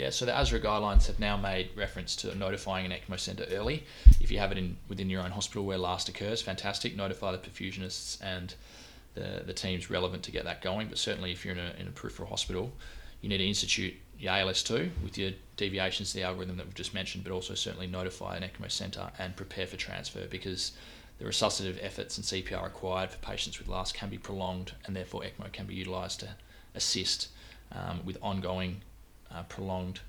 Yeah, so the ASRA guidelines have now made reference to notifying an ECMO centre early. If you have it in within your own hospital where last occurs, fantastic. Notify the perfusionists and the, the teams relevant to get that going. But certainly, if you're in a, in a peripheral hospital, you need to institute your ALS2 with your deviations to the algorithm that we've just mentioned, but also certainly notify an ECMO centre and prepare for transfer because the resuscitative efforts and CPR required for patients with LAST can be prolonged and therefore ECMO can be utilised to assist um, with ongoing uh, prolonged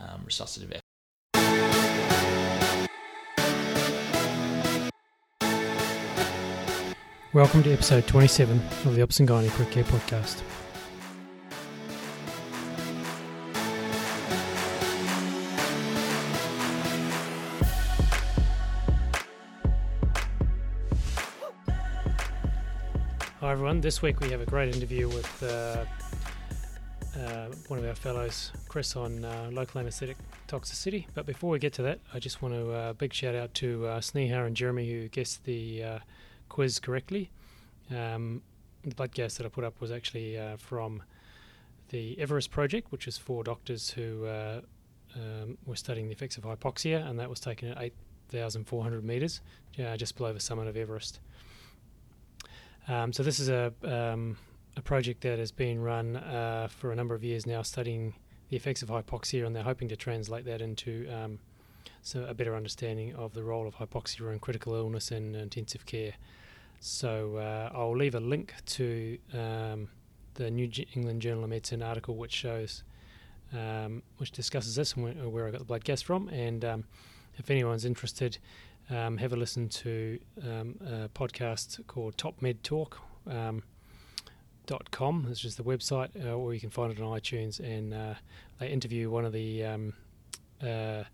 um, resuscitative effort. Welcome to episode 27 of the Obs and Gynae Quick Care Podcast. Hi everyone, this week we have a great interview with uh, uh, one of our fellows, Chris, on uh, local anaesthetic toxicity. But before we get to that, I just want to uh, big shout out to uh, Sneha and Jeremy who guessed the uh, quiz correctly. Um, the blood gas that I put up was actually uh, from the Everest project, which is for doctors who uh, um, were studying the effects of hypoxia, and that was taken at 8,400 metres, uh, just below the summit of Everest. Um, so this is a um, a project that has been run uh, for a number of years now, studying the effects of hypoxia, and they're hoping to translate that into um, so a better understanding of the role of hypoxia in critical illness and intensive care. So uh, I'll leave a link to um, the New England Journal of Medicine article, which shows, um, which discusses this and where, I got the blood gas from. And um, if anyone's interested, um, have a listen to um, a podcast called Top Med Talk. Um, dot com. This is the website, uh, or you can find it on iTunes. And uh, they interview one of the um, uh,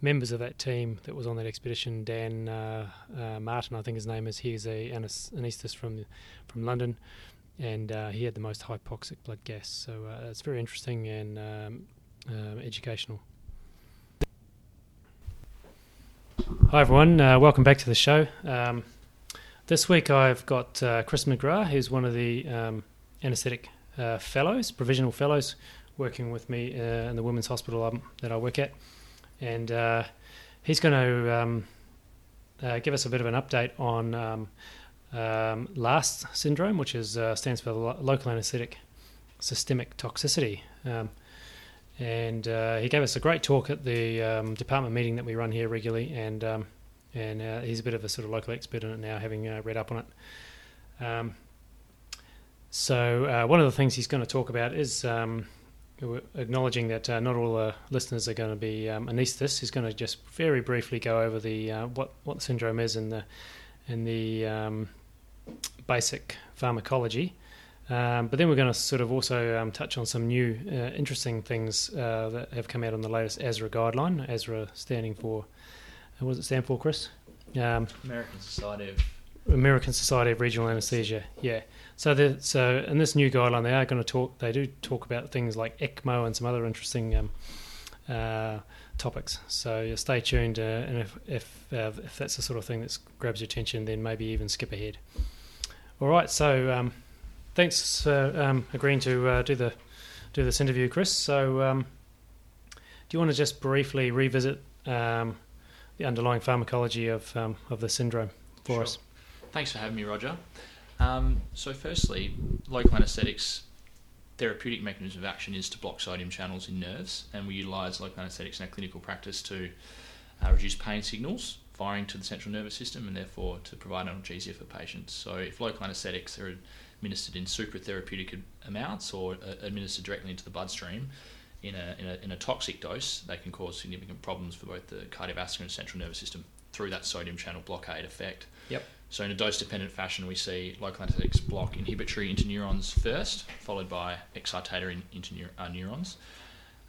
members of that team that was on that expedition, Dan uh, uh, Martin, I think his name is. He's a anaesthetist from from London, and uh, he had the most hypoxic blood gas. So it's very interesting and um, educational. Hi everyone, welcome back to the show. Um, this week I've got uh, Chris McGrath, who's one of the um, anaesthetic uh, fellows, provisional fellows, working with me uh, in the women's hospital um, that I work at, and uh, he's going to um, uh, give us a bit of an update on um, um LAST syndrome, which is stands for local anaesthetic systemic toxicity. Um, and he gave us a great talk at the um, department meeting that we run here regularly, and and he's a bit of a sort of local expert in it now, having read up on it. So uh, one of the things he's going to talk about is um, acknowledging that uh, not all the listeners are going to be um, anaesthetists. He's going to just very briefly go over the uh, what what the syndrome is and the and the um, basic pharmacology. Um, but then we're going to sort of also um, touch on some new uh, interesting things uh, that have come out on the latest ASRA guideline. ASRA standing for what does it stand for, Chris? Um, American Society of American Society of Regional Anesthesia. Yeah. So, the, so in this new guideline, they are going to talk. They do talk about things like ECMO and some other interesting um, uh, topics. So stay tuned, uh, and if if, uh, if that's the sort of thing that grabs your attention, then maybe even skip ahead. All right. So um, thanks for um, agreeing to uh, do the do this interview, Chris. So um, do you want to just briefly revisit um, the underlying pharmacology of um, of the syndrome for sure. us? Thanks for having me, Roger. Um, so, firstly, local anaesthetics therapeutic mechanism of action is to block sodium channels in nerves, and we utilise local anaesthetics in our clinical practice to uh, reduce pain signals firing to the central nervous system and therefore to provide analgesia for patients. So, if local anaesthetics are administered in supratherapeutic amounts or uh, administered directly into the bloodstream in a, in, a, in a toxic dose, they can cause significant problems for both the cardiovascular and central nervous system through that sodium channel blockade effect. Yep. So in a dose-dependent fashion, we see local anaesthetics block inhibitory interneurons first, followed by excitatory interneurons,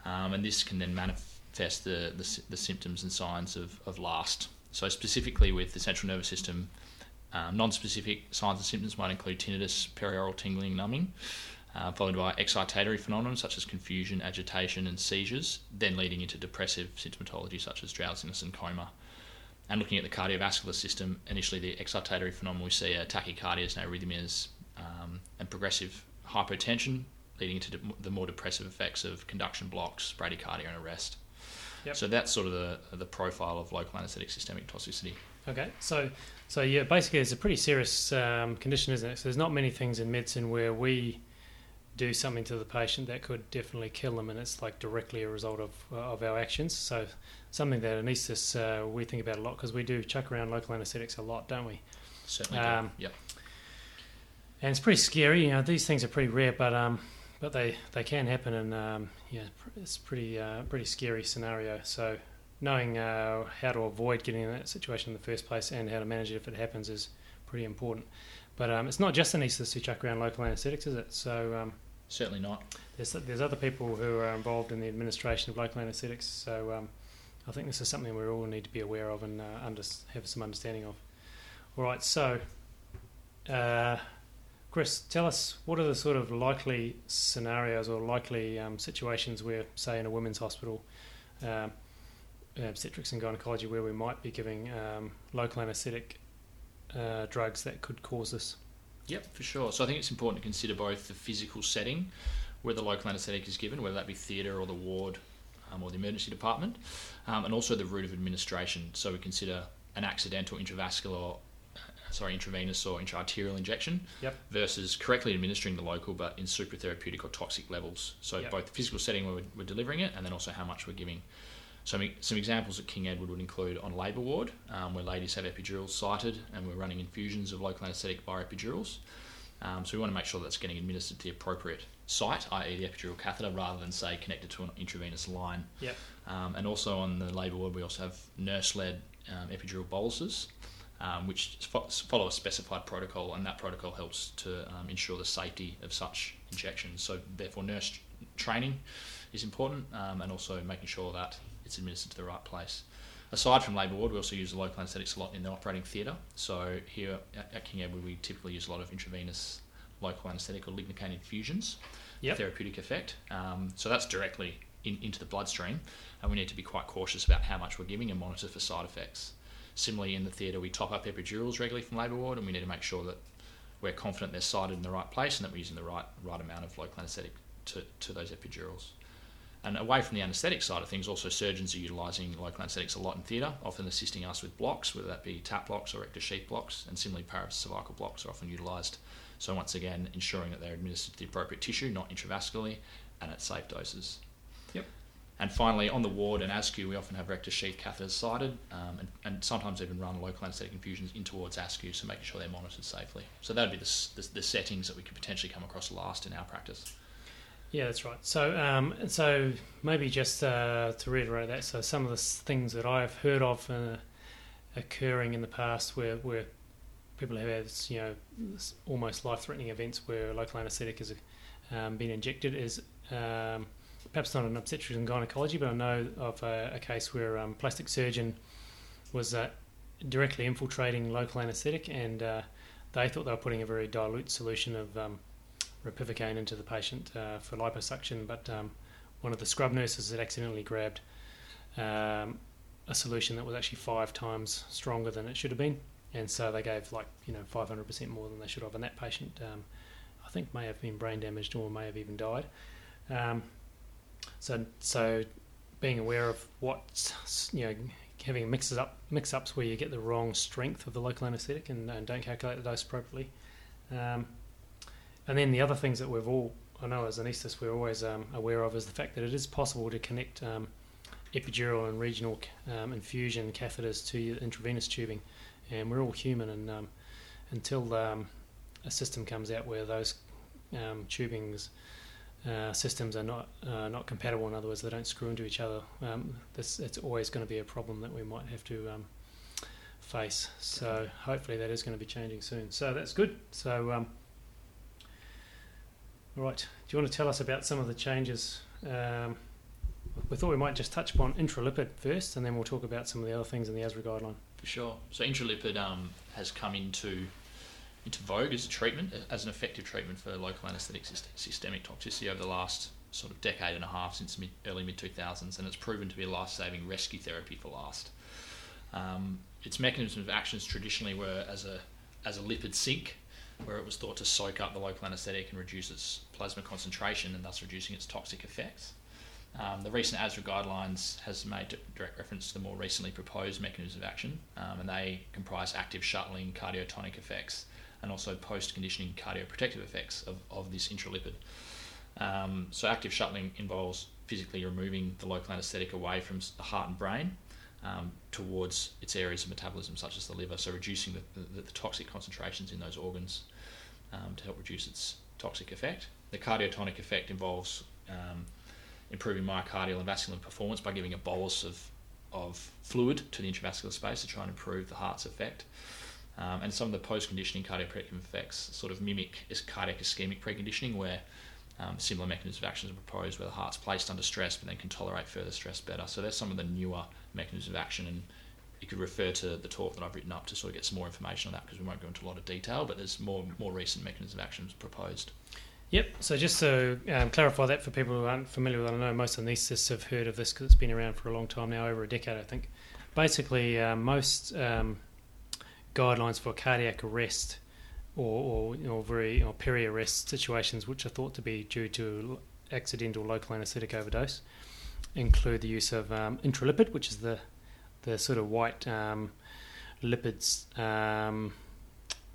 uh, um, and this can then manifest the, the, the, symptoms and signs of, of LAST. So specifically with the central nervous system, um, non-specific signs and symptoms might include tinnitus, perioral tingling, numbing, uh, followed by excitatory phenomena such as confusion, agitation, and seizures, then leading into depressive symptomatology such as drowsiness and coma and looking at the cardiovascular system, initially the excitatory phenomenon, we see are tachycardias and arrhythmias um, and progressive hypotension leading to the more depressive effects of conduction blocks, bradycardia, and arrest. Yep. So that's sort of the, the profile of local anaesthetic systemic toxicity. Okay, so so yeah, basically it's a pretty serious um, condition, isn't it? So there's not many things in medicine where we do something to the patient that could definitely kill them, and it's like directly a result of uh, of our actions. So something that anaesthetists uh, we think about a lot because we do chuck around local anaesthetics a lot, don't we? Certainly. Um, yep. And it's pretty scary. You know, these things are pretty rare, but um, but they, they can happen, and um, yeah, it's pretty uh, pretty scary scenario. So knowing uh, how to avoid getting in that situation in the first place and how to manage it if it happens is pretty important. But um, it's not just anaesthetists who chuck around local anaesthetics, is it? So um, certainly not. There's there's other people who are involved in the administration of local anaesthetics. So um, I think this is something we all need to be aware of and uh, under, have some understanding of. All right, so. Uh, Chris, tell us what are the sort of likely scenarios or likely um, situations where, say, in a women's hospital, um, obstetrics and gynecology, where we might be giving um, local anaesthetic uh, drugs that could cause this? Yep, for sure. So I think it's important to consider both the physical setting where the local anaesthetic is given, whether that be theatre or the ward um, or the emergency department, um, and also the route of administration. So we consider an accidental intravascular sorry, intravenous or intraarterial injection yep. versus correctly administering the local but in supratherapeutic or toxic levels. So yep. both the physical setting where we're, we're, delivering it and then also how much we're giving. So some examples at King Edward would include on labour ward um, where ladies have epidurals sited and we're running infusions of local anaesthetic via epidurals. Um, so we want to make sure that's getting administered to the appropriate site, i.e. the epidural catheter, rather than say connected to an intravenous line. Yep. Um, and also on the labour ward, we also have nurse-led um, epidural boluses um, which follow a specified protocol, and that protocol helps to um, ensure the safety of such injections. So, therefore, nurse training is important, um, and also making sure that it's administered to the right place. Aside from labour ward, we also use the local anaesthetics a lot in the operating theatre. So, here at King Edward, we typically use a lot of intravenous local anaesthetic or lignocaine infusions, yep. therapeutic effect. Um, so, that's directly in, into the bloodstream, and we need to be quite cautious about how much we're giving and monitor for side effects. Similarly, in the theatre, we top up epidurals regularly from labour ward, and we need to make sure that we're confident they're sited in the right place and that we're using the right right amount of local anaesthetic to, to those epidurals. And away from the anaesthetic side of things, also surgeons are utilising local anaesthetics a lot in theatre, often assisting us with blocks, whether that be tap blocks or rectus sheath blocks, and similarly paracervical blocks are often utilised. So once again, ensuring that they're administered to the appropriate tissue, not intravascularly, and at safe doses. Yep. And finally, on the ward and ASCU, we often have rectus sheath catheters sited um, and, and, sometimes even run local anaesthetic infusions in towards ASCU, so making sure they're monitored safely. So that would be the, the, the, settings that we could potentially come across last in our practice. Yeah, that's right. So, um, so maybe just uh, to reiterate that, so some of the things that I've heard of uh, occurring in the past where, where people have had, you know, almost life-threatening events where local anaesthetic has um, been injected is um, perhaps not in obstetrics and gynecology, but I know of a, a case where um, plastic surgeon was uh, directly infiltrating local anaesthetic, and uh, they thought they were putting a very dilute solution of um, ropivacaine into the patient uh, for liposuction, but um, one of the scrub nurses had accidentally grabbed um, a solution that was actually five times stronger than it should have been, and so they gave like you know 500% more than they should have, and that patient um, I think may have been brain damaged or may have even died. Um, so so being aware of what you know having mixes up mix ups where you get the wrong strength of the local anaesthetic and, and don't calculate the dose appropriately. Um, and then the other things that we've all I know as anaesthetists we're always um, aware of is the fact that it is possible to connect um, epidural and regional um, infusion catheters to intravenous tubing, and we're all human and um, until um, a system comes out where those tubings uh, systems are not uh, not compatible. In other words, they don't screw into each other. Um, this it's always going to be a problem that we might have to um, face. So hopefully that is going to be changing soon. So that's good. So um, right, do you want to tell us about some of the changes? Um, we thought we might just touch upon intralipid first, and then we'll talk about some of the other things in the ASRA guideline. For sure. So intralipid um, has come into into vogue as a treatment, as an effective treatment for local anaesthetic systemic toxicity over the last sort of decade and a half since mid, early mid 2000s, and it's proven to be a life saving rescue therapy for last. Um, its mechanisms of actions traditionally were as a as a lipid sink, where it was thought to soak up the local anaesthetic and reduce its plasma concentration and thus reducing its toxic effects. Um, the recent ASRA guidelines has made direct reference to the more recently proposed mechanisms of action, um, and they comprise active shuttling, cardiotonic effects, and also post-conditioning cardioprotective effects of, of this intralipid. Um, so active shuttling involves physically removing the local anaesthetic away from the heart and brain um, towards its areas of metabolism, such as the liver, so reducing the, the, the toxic concentrations in those organs um, to help reduce its toxic effect. The cardiotonic effect involves um, improving myocardial and vascular performance by giving a bolus of, of fluid to the intravascular space to try and improve the heart's effect. Um, and some of the post-conditioning cardioprotective effects sort of mimic cardiac ischemic preconditioning, where um, similar mechanisms of action are proposed, where the heart's placed under stress but then can tolerate further stress better. So there's some of the newer mechanisms of action, and you could refer to the talk that I've written up to sort of get some more information on that because we won't go into a lot of detail, but there's more more recent mechanisms of actions proposed. Yep. So just to um, clarify that for people who aren't familiar with it, I know most anaesthetists have heard of this because it's been around for a long time now, over a decade, I think. Basically, uh, most um, guidelines for cardiac arrest or, or, or very or peri-arrest situations, which are thought to be due to accidental local anaesthetic overdose, include the use of um, intralipid, which is the the sort of white um, lipids um,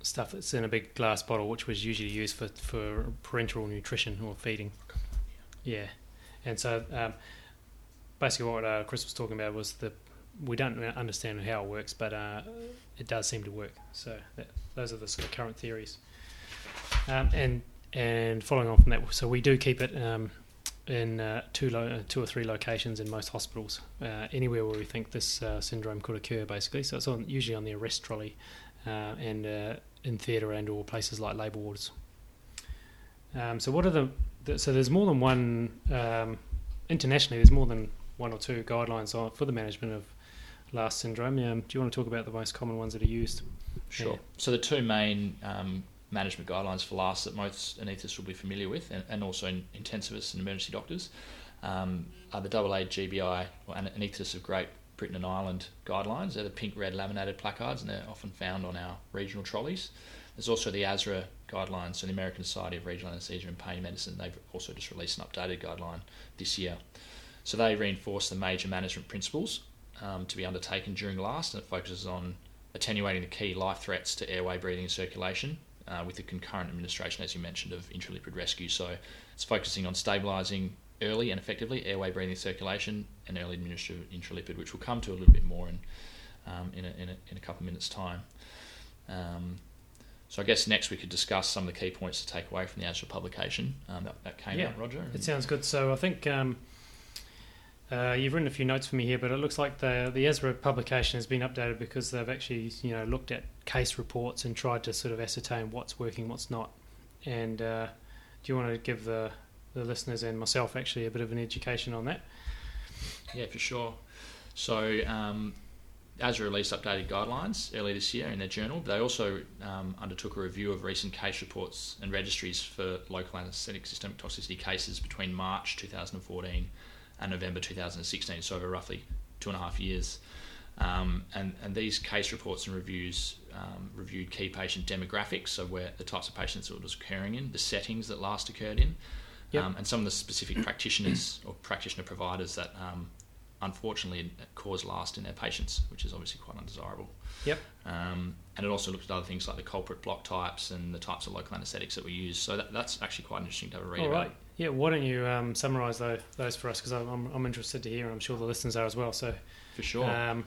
stuff that's in a big glass bottle, which was usually used for, for parenteral nutrition or feeding. Yeah, and so um, basically what uh, Chris was talking about was the we don't understand how it works, but uh, it does seem to work. So that, those are the sort of current theories. Um, and and following on from that, so we do keep it um, in uh, two lo- two or three locations in most hospitals, uh, anywhere where we think this uh, syndrome could occur, basically. So it's on, usually on the arrest trolley uh, and uh, in theatre and or places like labour wards. Um, so what are the, the, so there's more than one um, internationally. There's more than one or two guidelines on, for the management of LAST syndrome. Um, do you want to talk about the most common ones that are used? Sure. Yeah. So the two main um, management guidelines for LAST that most anaesthetists will be familiar with, and, and also intensivists and emergency doctors, um, are the AA GBI or anaesthetists of Great Britain and Ireland guidelines. They're the pink red laminated placards, and they're often found on our regional trolleys. There's also the ASRA guidelines, so the American Society of Regional Anaesthesia and Pain Medicine. They've also just released an updated guideline this year. So they reinforce the major management principles um, to be undertaken during LAST, and it focuses on attenuating the key life threats to airway, breathing, and circulation uh, with the concurrent administration, as you mentioned, of intralipid rescue. So it's focusing on stabilising early and effectively airway, breathing, circulation, and early administered intralipid, which we'll come to a little bit more in um, in, a, in, a, in a couple of minutes' time. Um, so I guess next we could discuss some of the key points to take away from the ASRA publication um, that, that, came yeah, out, Roger. It sounds good. So I think um, uh, you've written a few notes for me here, but it looks like the the ASRA publication has been updated because they've actually you know looked at case reports and tried to sort of ascertain what's working, what's not. And uh, do you want to give the the listeners and myself actually a bit of an education on that? Yeah, for sure. So um, ASRA released updated guidelines early this year in their journal. They also um, undertook a review of recent case reports and registries for local anaesthetic systemic toxicity cases between March 2014 and November 2016, so over roughly two and a half years. Um, and, and these case reports and reviews um, reviewed key patient demographics, so where the types of patients that it was occurring in, the settings that last occurred in, yep. um, and some of the specific practitioners or practitioner providers that um, unfortunately cause last in their patients, which is obviously quite undesirable. Yep. Um, and it also looked at other things like the culprit block types and the types of local anaesthetics that we use. So that, that's actually quite interesting to have a read All about. Right. Yeah, why don't you um, summarise those, those for us? Because I'm, I'm interested to hear, and I'm sure the listeners are as well. So, for sure. Um,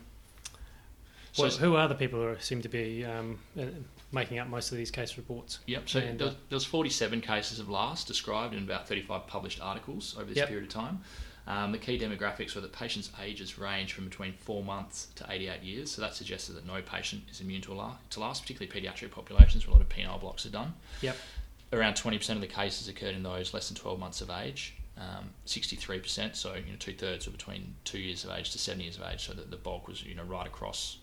so well, who are the people who seem to be um, uh, making up most of these case reports? Yep. So and, there, was 47 cases of LAST described in about 35 published articles over this yep. period of time. Um, the key demographics were that patients' ages range from between four months to 88 years. So that suggested that no patient is immune to, LAST, to particularly paediatric populations where a lot of penile blocks are done. Yep around 20% of the cases occurred in those less than 12 months of age. Um, 63%, so you know, two thirds were between two years of age to seven years of age. So that the bulk was you know right across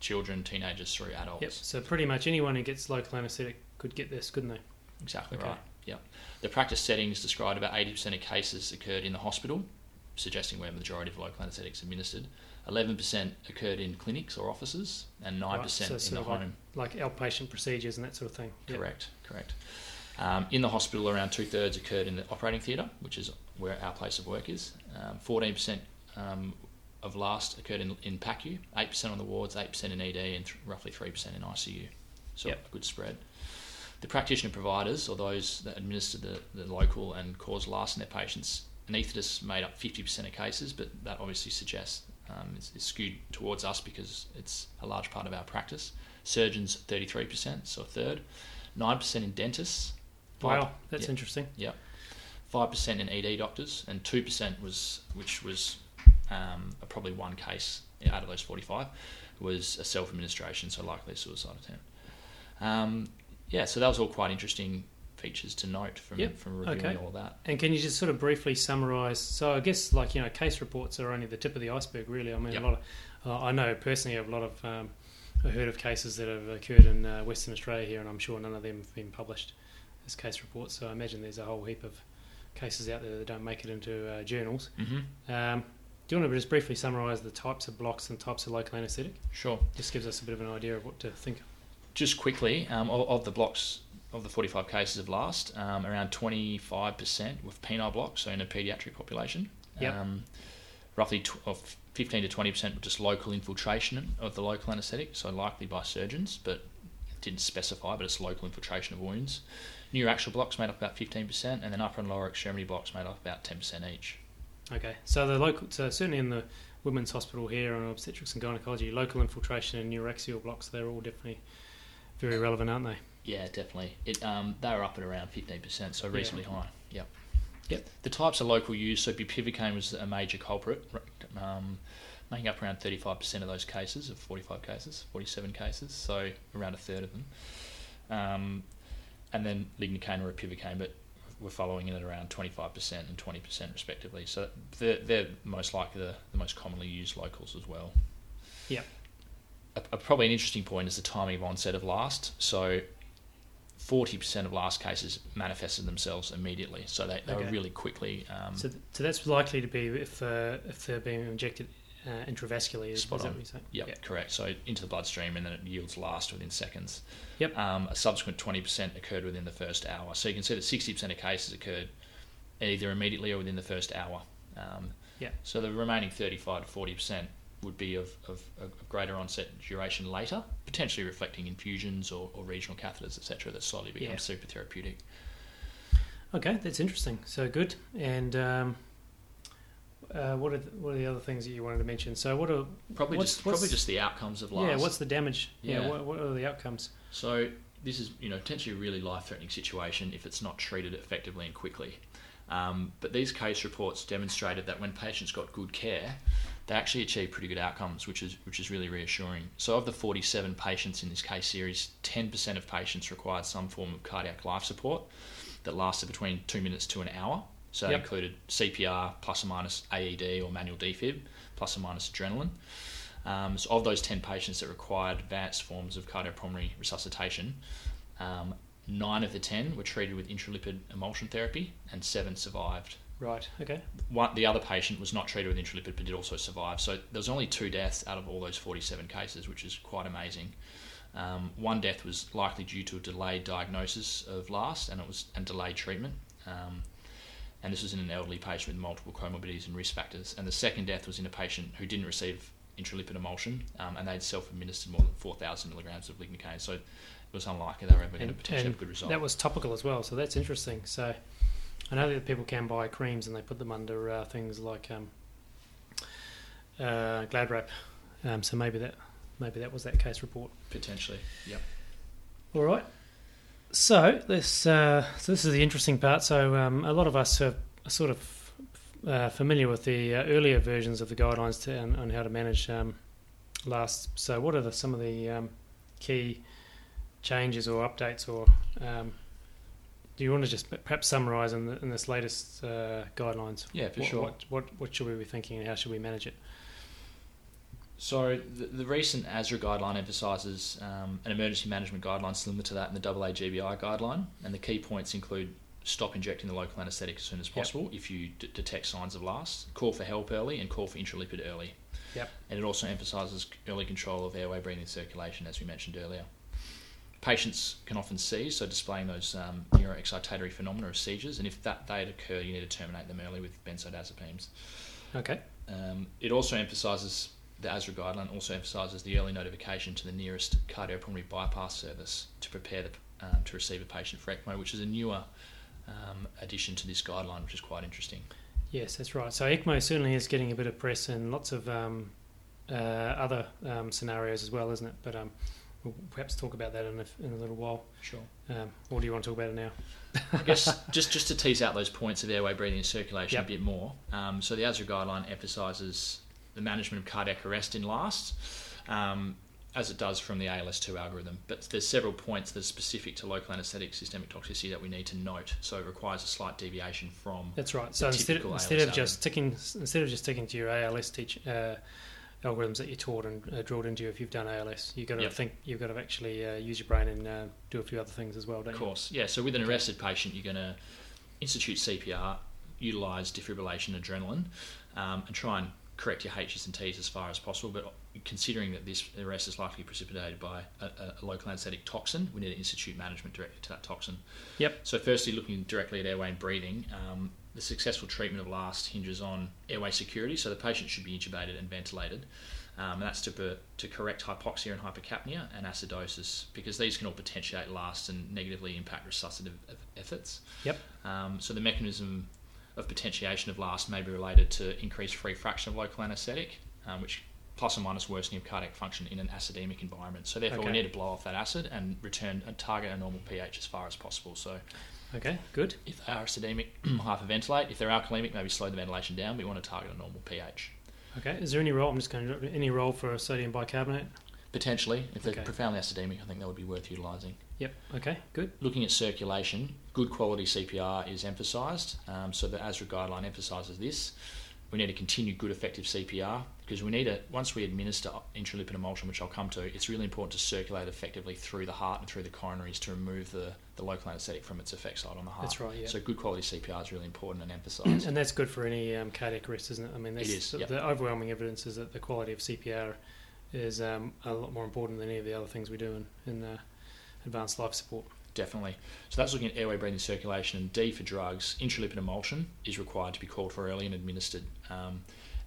children, teenagers through adults. Yep. So pretty much anyone who gets local anaesthetic could get this, couldn't they? Exactly okay. right. Yep. The practice settings described about 80% of cases occurred in the hospital. suggesting where the majority of local anaesthetics administered. 11% occurred in clinics or offices, and 9% Right, so in the like- home. Like outpatient procedures and that sort of thing. Yep. Correct, correct. Um, in the hospital, around two thirds occurred in the operating theatre, which is where our place of work is. Um, 14% um, of last occurred in, in PACU, 8% on the wards, 8% in ED, and th- roughly 3% in ICU. So Yep. a good spread. The practitioner providers, or those that administer the, the local and cause last in their patients, anaesthetists made up 50% of cases, but that obviously suggests um, it's, it's skewed towards us because it's a large part of our practice. Surgeons, 33%, so a third. 9% in dentists. Wow, that's yeah. interesting. Five percent in ED doctors, and two percent was, which was um, probably one case out of those forty-five, was a self-administration, so likely a suicide attempt. Um, yeah, so that was all quite interesting features to note from Yep, from reviewing okay. all that. And can you just sort of briefly summarise? So I guess like you know, case reports are only the tip of the iceberg, really. I mean, Yep. a lot of uh, I know personally a lot of um, I heard of cases that have occurred in uh, Western Australia here, and I'm sure none of them have been published as case reports. So I imagine there's a whole heap of cases out there that don't make it into uh, journals. Mm-hmm. Um, do you want to just briefly summarise the types of blocks and types of local anaesthetic? Sure. Just gives us a bit of an idea of what to think. Just quickly, um, of, of the blocks of the 45 cases of last, um, around 25% with penile blocks, so in a paediatric population. Yep. Um, roughly tw- of 15 to 20% were just local infiltration of the local anaesthetic, so likely by surgeons, but didn't specify, but it's local infiltration of wounds. Neuraxial blocks made up about 15%, and then upper and lower extremity blocks made up about 10% each. Okay, so the local, so certainly in the women's hospital here on obstetrics and gynecology, local infiltration and neuraxial blocks, they're all definitely very relevant, aren't they? Yeah, definitely. It um, they were up at around fifteen percent, so reasonably high. Yep. Yep. The types of local use, so bupivacaine was a major culprit, um, making up around thirty-five percent of those cases, of forty-five cases, forty-seven cases, so around a third of them. Um, and then lignocaine or epivacaine, but we're following in at around twenty-five percent and twenty percent respectively. So they're, they're most likely the, the most commonly used locals as well. Yeah. A, a, probably an interesting point is the timing of onset of last. So 40% of last cases manifested themselves immediately. So they, they Okay. were really quickly. Um, So, th- so that's likely to be if uh, if they're being injected uh, intravascularly. Is, Spot is that what? Yep, Yeah. correct. So into the bloodstream, and then it yields last within seconds. Yep. Um, a subsequent 20% occurred within the first hour. So you can see that 60% of cases occurred either immediately or within the first hour. Um, Yeah. So the remaining 35 to 40% would be of, of, of greater onset duration later, potentially reflecting infusions or, or regional catheters, etc., that slowly become Yeah. supratherapeutic. Okay, that's interesting. So good. And um, uh, what are the, what are the other things that you wanted to mention? So what are Probably What's- just probably just the outcomes of last. yeah? What's the damage? Yeah. Yeah. what, what are the outcomes? So this is, you know, potentially a really life-threatening situation if it's not treated effectively and quickly. Um, but these case reports demonstrated that when patients got good care, they actually achieved pretty good outcomes, which is which is really reassuring. So of the 47 patients in this case series, 10% of patients required some form of cardiac life support that lasted between two minutes to an hour. So Yep. included CPR plus or minus AED or manual defib plus or minus adrenaline. Um, so of those 10 patients that required advanced forms of cardiopulmonary resuscitation, um, nine of the 10 were treated with intralipid emulsion therapy and seven survived. Right. Okay. One, the other patient was not treated with intralipid but did also survive. So there was only two deaths out of all those 47 cases, which is quite amazing. Um, one death was likely due to a delayed diagnosis of last and it was and delayed treatment. Um, and this was in an elderly patient with multiple comorbidities and risk factors. And the second death was in a patient who didn't receive intralipid emulsion um, and they'd self-administered more than 4,000 milligrams of lignocaine. So it was unlikely they were ever going to potentially have a good result. That was topical as well, so that's interesting. So I know that people can buy creams and they put them under uh, things like um, uh, Glad wrap. Um, so maybe that maybe that was that case report. potentially. Yep. All right. So this uh, so this is the interesting part. So um, a lot of us are sort of uh, familiar with the uh, earlier versions of the guidelines to, on, on how to manage um, last. So what are the, some of the um, key changes or updates or um, do you want to just perhaps summarise in, in this latest uh, guidelines? Yeah, for what, sure. What, what what should we be thinking and how should we manage it? So the, the recent ASRA guideline emphasises um, an emergency management guideline similar to that in the AAGBI guideline, and the key points include stop injecting the local anaesthetic as soon as possible if you d- detect signs of LAST. Call for help early and call for intralipid early. Yep. And it also emphasises early control of airway breathing circulation, as we mentioned earlier. Patients can often seize, so displaying those um, neuroexcitatory phenomena of seizures, and if that they occur, you need to terminate them early with benzodiazepines. Okay. Um, it also emphasises the ASRA guideline also emphasises the early notification to the nearest cardiopulmonary bypass service to prepare the, um, to receive a patient for ECMO, which is a newer um, addition to this guideline, which is quite interesting. Yes, that's right. So ECMO certainly is getting a bit of press and lots of um, uh, other um, scenarios as well, isn't it? But um, we'll perhaps talk about that in a, in a little while. Sure. Um, or do you want to talk about it now? I guess just, just to tease out those points of airway breathing and circulation Yep. a bit more. Um, so the ASRA guideline emphasises the management of cardiac arrest in LAST, um, as it does from the ALS2 algorithm. But there's several points that are specific to local anaesthetic systemic toxicity that we need to note. So it requires a slight deviation from That's right. So instead, typical instead of just sticking instead of just sticking to your ALS teach uh, algorithms that you taught and uh, drilled into you if you've done ALS, you've got to Yep. think you've got to actually uh, use your brain and uh, do a few other things as well, don't Of course, yeah. So with an arrested patient, you're going to institute CPR, utilise defibrillation, adrenaline, um, and try and correct your H's and T's as far as possible. But considering that this arrest is likely precipitated by a, a, local anaesthetic toxin, we need to institute management directed to that toxin. Yep. So firstly, looking directly at airway and breathing, um, the successful treatment of LAST hinges on airway security. So the patient should be intubated and ventilated. Um, and that's to, per- to correct hypoxia and hypercapnia and acidosis because these can all potentiate LAST and negatively impact resuscitative efforts. Yep. Um, so the mechanism of potentiation of LAST may be related to increased free fraction of local anaesthetic, um, which plus or minus worsening of cardiac function in an acidemic environment. So therefore, Okay. we need to blow off that acid and return and target a normal pH as far as possible. So? Okay, good. if they are acidemic, hyperventilate. If they're alkalemic, maybe slow the ventilation down. But you want to target a normal pH. Okay, is there any role? I'm just going to any role for sodium bicarbonate? Potentially, if they're Okay. profoundly acidemic, I think that would be worth utilising. Yep. Okay, good. Looking at circulation, good quality CPR is emphasised. Um, so the ASRA guideline emphasises this. We need to continue good effective CPR because we need to, once we administer intralipid emulsion, which I'll come to, it's really important to circulate effectively through the heart and through the coronaries to remove the, the local anaesthetic from its effect site on the heart. That's right. Yeah. So good quality CPR is really important and emphasised. and that's good for any um, cardiac arrest, isn't it? I mean, that's, is, the, yep. the overwhelming evidence is that the quality of CPR is um, a lot more important than any of the other things we do in, in uh, advanced life support. Definitely. So that's looking at airway breathing circulation and D for drugs. Intralipid emulsion is required to be called for early and administered. Um,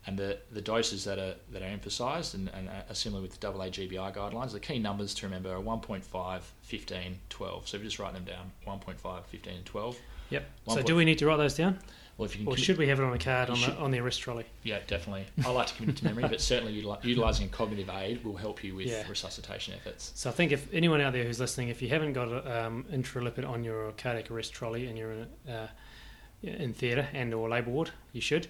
and the, the doses that are that are emphasised and, and are similar with the AA GBI guidelines, the key numbers to remember are 1.5, 15, 12. So if you just write them down 1.5, 15, and 12. Yep. One so point- do we need to write those down, Well, if you can or should we have it on a card on should. the on the arrest trolley? yeah, definitely. I like to commit it to memory, but certainly utili- utilising a cognitive aid will help you with Yeah. resuscitation efforts. So I think if anyone out there who's listening, if you haven't got a, um, intralipid on your cardiac arrest trolley and you're in, uh, in theatre and or labour ward, you should.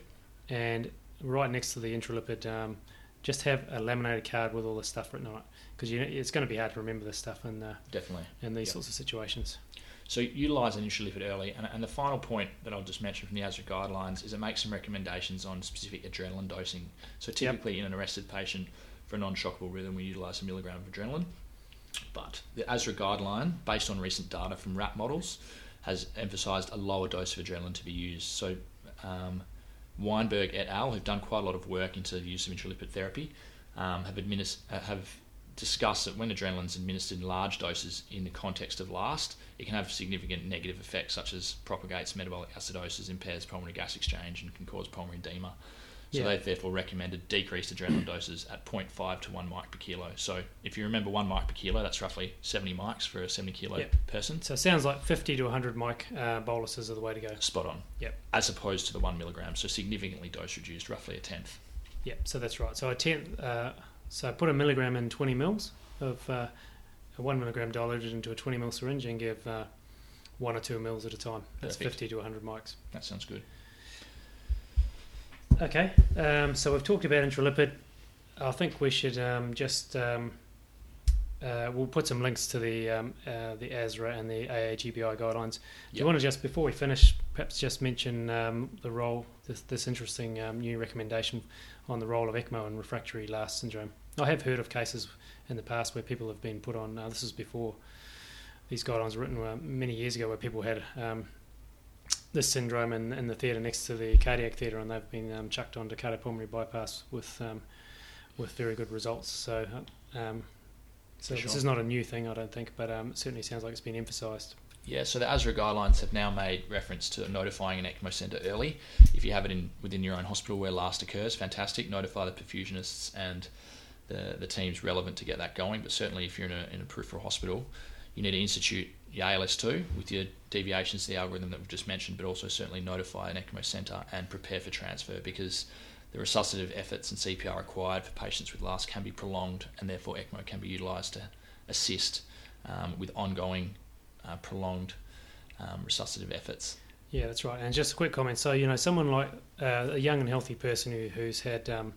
And right next to the intralipid, um, just have a laminated card with all the stuff written on it because it's going to be hard to remember this stuff in uh, Definitely. in these Yep. sorts of situations. So utilise an intralipid early. And, and the final point that I'll just mention from the ASRA guidelines is it makes some recommendations on specific adrenaline dosing. So typically in an arrested patient for a non-shockable rhythm, we utilise a milligram of adrenaline. But the ASRA guideline, based on recent data from rat models, has emphasised a lower dose of adrenaline to be used. So um, Weinberg et al., who've done quite a lot of work into the use of intralipid therapy, um, have, administ- uh, have discussed that when adrenaline is administered in large doses in the context of LAST, it can have significant negative effects such as propagates metabolic acidosis, impairs pulmonary gas exchange, and can cause pulmonary edema. So Yeah. they've therefore recommended decreased adrenaline doses at 0.5 to 1 mic per kilo. So if you remember 1 mic per kilo, that's roughly 70 mics for a 70 kilo Yeah. person. So it sounds like 50 to 100 mic uh, boluses are the way to go. Spot on. Yep. As opposed to the 1 milligram, so significantly dose reduced, roughly a tenth. Yep, so that's right. So a ten, uh, so put a milligram in 20 mils of uh, a one milligram diluted into a 20 mil syringe and give uh, one or two mils at a time. That's Perfect. 50 to 100 mics. That sounds good. Okay, um, so we've talked about intralipid. I think we should um, just um, uh, we'll put some links to the um, uh, the ASRA and the AAGBI guidelines. Do you want to just before we finish, perhaps just mention um, the role this, this interesting um, new recommendation on the role of ECMO in refractory LAST syndrome? I have heard of cases in the past where people have been put on. Uh, this is before these guidelines were written uh, many years ago, where people had um, this syndrome in, in the theatre next to the cardiac theatre, and they've been um, chucked onto cardiopulmonary bypass with um, with very good results. So, um, so For this is not a new thing, I don't think, but um, it certainly sounds like it's been emphasised. Yeah, so the ASRA guidelines have now made reference to notifying an ECMO centre early. If you have it in within your own hospital where last occurs, fantastic. Notify the perfusionists and the, the teams relevant to get that going. But certainly, if you're in a, in a peripheral hospital, you need to institute your ALS2 with your deviations to the algorithm that we've just mentioned, but also certainly notify an ECMO centre and prepare for transfer because the resuscitative efforts and CPR required for patients with LAST can be prolonged and therefore ECMO can be utilised to assist um, with ongoing uh, prolonged um, resuscitative efforts. Yeah, that's right. And just a quick comment. So, you know, someone like uh, a young and healthy person who, who's had, um,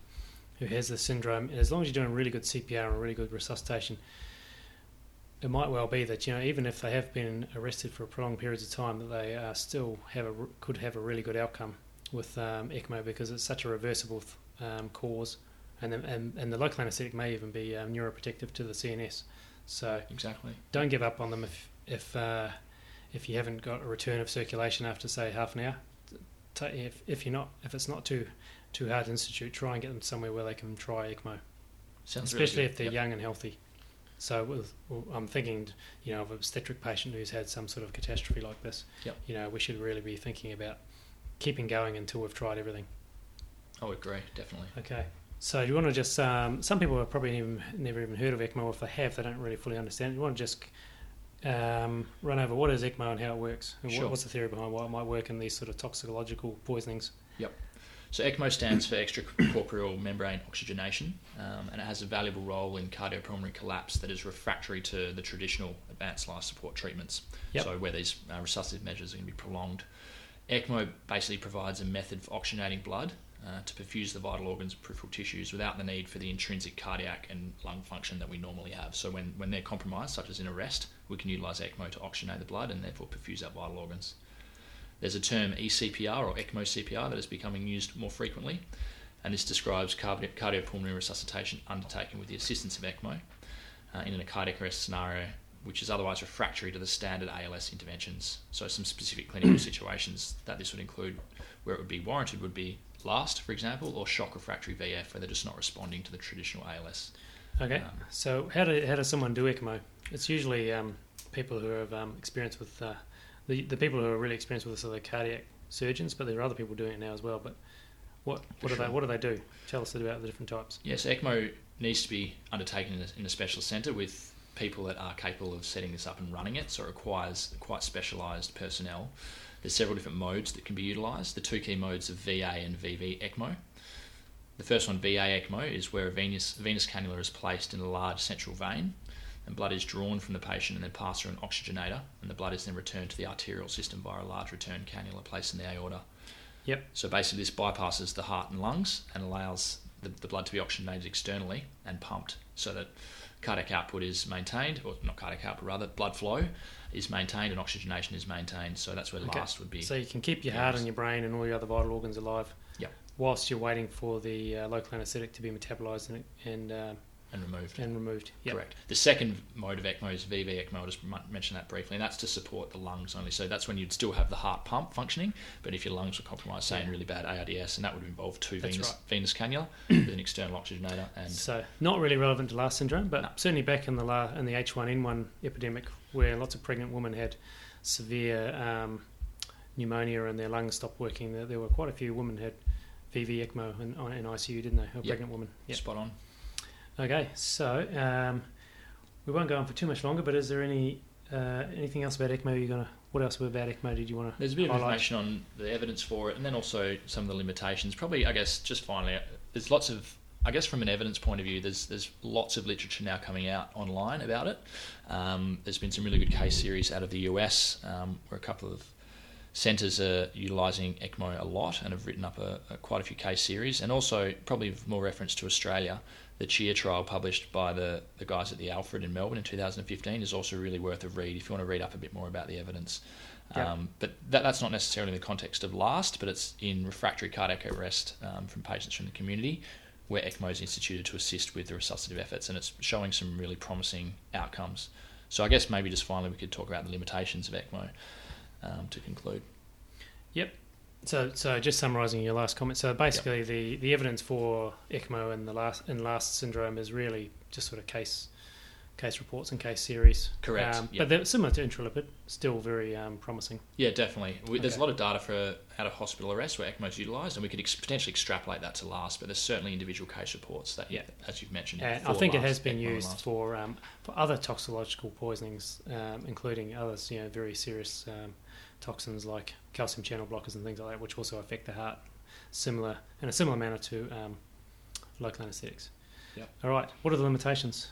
who has the syndrome, as long as you're doing really good CPR and really good resuscitation, it might well be that you know even if they have been arrested for prolonged periods of time, that they uh, still have a could have a really good outcome with um, ECMO because it's such a reversible um, cause, and, the, and and the local anaesthetic may even be um, neuroprotective to the CNS. So Exactly. don't give up on them if if uh, if you haven't got a return of circulation after say half an hour. If if you're not if it's not too to institute, try and get them somewhere where they can try ECMO, Sounds especially good. if they're Yep. young and healthy. So with, well, I'm thinking, you know, of an obstetric patient who's had some sort of catastrophe like this. Yep. You know, we should really be thinking about keeping going until we've tried everything. I would agree, definitely. Okay. So do you want to just? Um, some people have probably even, never even heard of ECMO. Or if they have, they don't really fully understand. it. You want to just um, run over what is ECMO and how it works, and what, what's the theory behind why it might work in these sort of toxicological poisonings? So ECMO stands for extracorporeal membrane oxygenation, um, and it has a valuable role in cardiopulmonary collapse that is refractory to the traditional advanced life support treatments. Yep. So where these uh, resuscitative measures are going to be prolonged. ECMO basically provides a method for oxygenating blood uh, to perfuse the vital organs and peripheral tissues without the need for the intrinsic cardiac and lung function that we normally have. So when, when they're compromised, such as in arrest, we can utilise ECMO to oxygenate the blood and therefore perfuse our vital organs. There's a term eCPR or ECMO CPR that is becoming used more frequently, and this describes cardi- cardiopulmonary resuscitation undertaken with the assistance of ECMO uh, in a cardiac arrest scenario, which is otherwise refractory to the standard ALS interventions. So, some specific clinical situations that this would include where it would be warranted would be LAST, for example, or shock refractory VF, where they're just not responding to the traditional ALS. Okay. Um, So how do how does someone do ECMO? It's usually um, people who have um, experience with uh, the the people who are really experienced with this are the cardiac surgeons, but there are other people doing it now as well. But what what do sure. they what do they do? Tell us about the different types. Yes, ECMO needs to be undertaken in a, in a specialist centre with people that are capable of setting this up and running it, so it requires quite specialised personnel. There's several different modes that can be utilised. The two key modes are VA and VV ECMO. The first one, VA ECMO, is where a venous, venous cannula is placed in a large central vein, and blood is drawn from the patient and then passed through an oxygenator, and the blood is then returned to the arterial system via a large return cannula placed in the aorta. Yep. So basically, this bypasses the heart and lungs and allows the, the blood to be oxygenated externally and pumped so that cardiac output is maintained, or not cardiac output, rather, blood flow is maintained and oxygenation is maintained. So that's where Okay. last would be. So you can keep your heart and your brain and all your other vital organs alive. Yep. Whilst you're waiting for the uh, local anaesthetic to be metabolised and and, uh, and removed. and removed. Yep. Correct. The second mode of ECMO is VV ECMO. I'll just mention that briefly, and that's to support the lungs only. So that's when you'd still have the heart pump functioning, but if your lungs were compromised, say in really bad ARDS, and that would involve two That's venous right. venous cannula with an external oxygenator, and So not really relevant to last syndrome, but No. certainly back in the la- in the H1N1 epidemic, where lots of pregnant women had severe um, pneumonia and their lungs stopped working. There, there were quite a few women had VV ECMO in, in ICU, didn't they? A Yep. pregnant woman. Yep. spot on. Okay, so um, we won't go on for too much longer. But is there any uh, anything else about ECMO? you're gonna what else about ECMO did you want to? There's a bit of highlight? information on the evidence for it, and then also some of the limitations. Probably, I guess, just finally, there's lots of, I guess, from an evidence point of view, there's there's lots of literature now coming out online about it. Um, there's been some really good case series out of the US, um, where a couple of centres are utilising ECMO a lot and have written up a, a quite a few case series, and also probably more reference to Australia. The Cheer trial published by the, the guys at the Alfred in Melbourne in 2015 is also really worth a read if you want to read up a bit more about the evidence. Yeah. Um, but that, that's not necessarily in the context of LAST, but it's in refractory cardiac arrest um, from patients from the community where ECMO is instituted to assist with the resuscitative efforts, and it's showing some really promising outcomes. So I guess maybe just finally we could talk about the limitations of ECMO um, to conclude. So, so just summarising your last comment. So basically, the, the evidence for ECMO and the last and last syndrome is really just sort of case case reports and case series. Correct, Um, yep. But they're similar to intralipid, still very um, promising. Yeah, definitely. We, There's a lot of data for out of hospital arrest where ECMO is utilised, and we could ex- potentially extrapolate that to last. But there's certainly individual case reports that, Yeah. as you've mentioned, And I for think it has been used last. for um, for other toxicological poisonings, um, including others, you know, very serious um, toxins like calcium channel blockers and things like that, which also affect the heart, similar in a similar manner to um, local anaesthetics. Yep. All right. What are the limitations?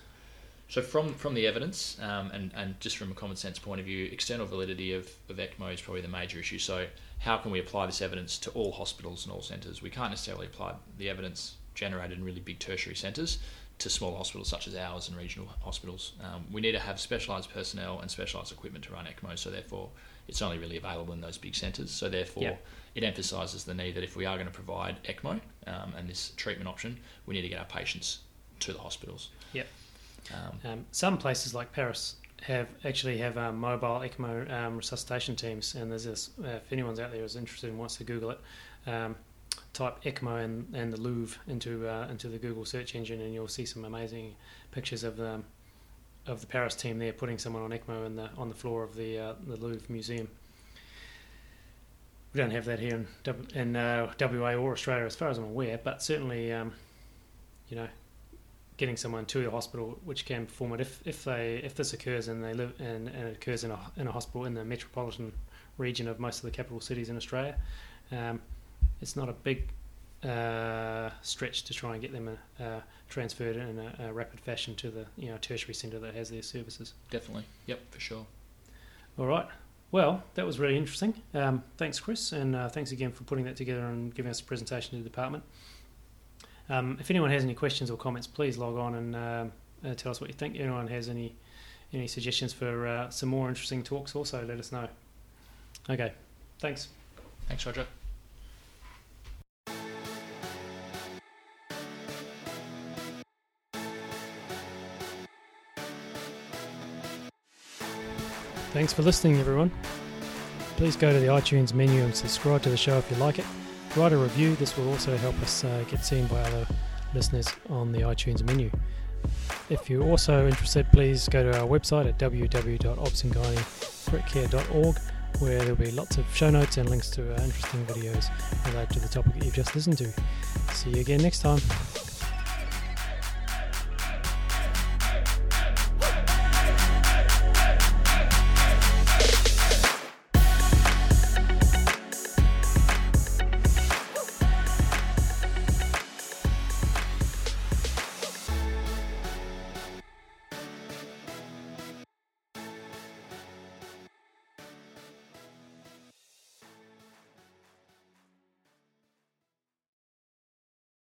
So from from the evidence um, and and just from a common sense point of view, external validity of, of ECMO is probably the major issue. So how can we apply this evidence to all hospitals and all centres? We can't necessarily apply the evidence generated in really big tertiary centres to small hospitals such as ours and regional hospitals. Um, we need to have specialised personnel and specialised equipment to run ECMO. So therefore, it's only really available in those big centres. So therefore, Yep. it emphasises the need that if we are going to provide ECMO um, and this treatment option, we need to get our patients to the hospitals. Yep. Um, Um, some places like Paris have actually have um, mobile ECMO um, resuscitation teams, and there's this. Uh, if anyone's out there is interested and wants to Google it, um, type ECMO and, and the Louvre into uh, into the Google search engine, and you'll see some amazing pictures of um, of the Paris team there putting someone on ECMO in the on the floor of the uh, the Louvre Museum. We don't have that here in, in uh, WA or Australia, as far as I'm aware, but certainly, um, you know, getting someone to a hospital which can perform it if, if they if this occurs and they live and, and it occurs in a in a hospital in the metropolitan region of most of the capital cities in Australia, um, it's not a big uh, stretch to try and get them uh, transferred in a, a rapid fashion to the you know tertiary centre that has their services. Definitely. Yep, for sure. All right. Well, that was really interesting. Um, thanks, Chris, and uh, thanks again for putting that together and giving us a presentation to the department. Um, if anyone has any questions or comments, please log on and um, uh, tell us what you think. If anyone has any any suggestions for uh, some more interesting talks, also let us know. Okay, thanks. Thanks, Roger. Thanks for listening, everyone. Please go to the iTunes menu and subscribe to the show if you like it. Write a review, this will also help us uh, get seen by other listeners on the iTunes menu. If you're also interested, please go to our website at www.obsangynecare.org where there'll be lots of show notes and links to uh, interesting videos related to the topic that you've just listened to. See you again next time.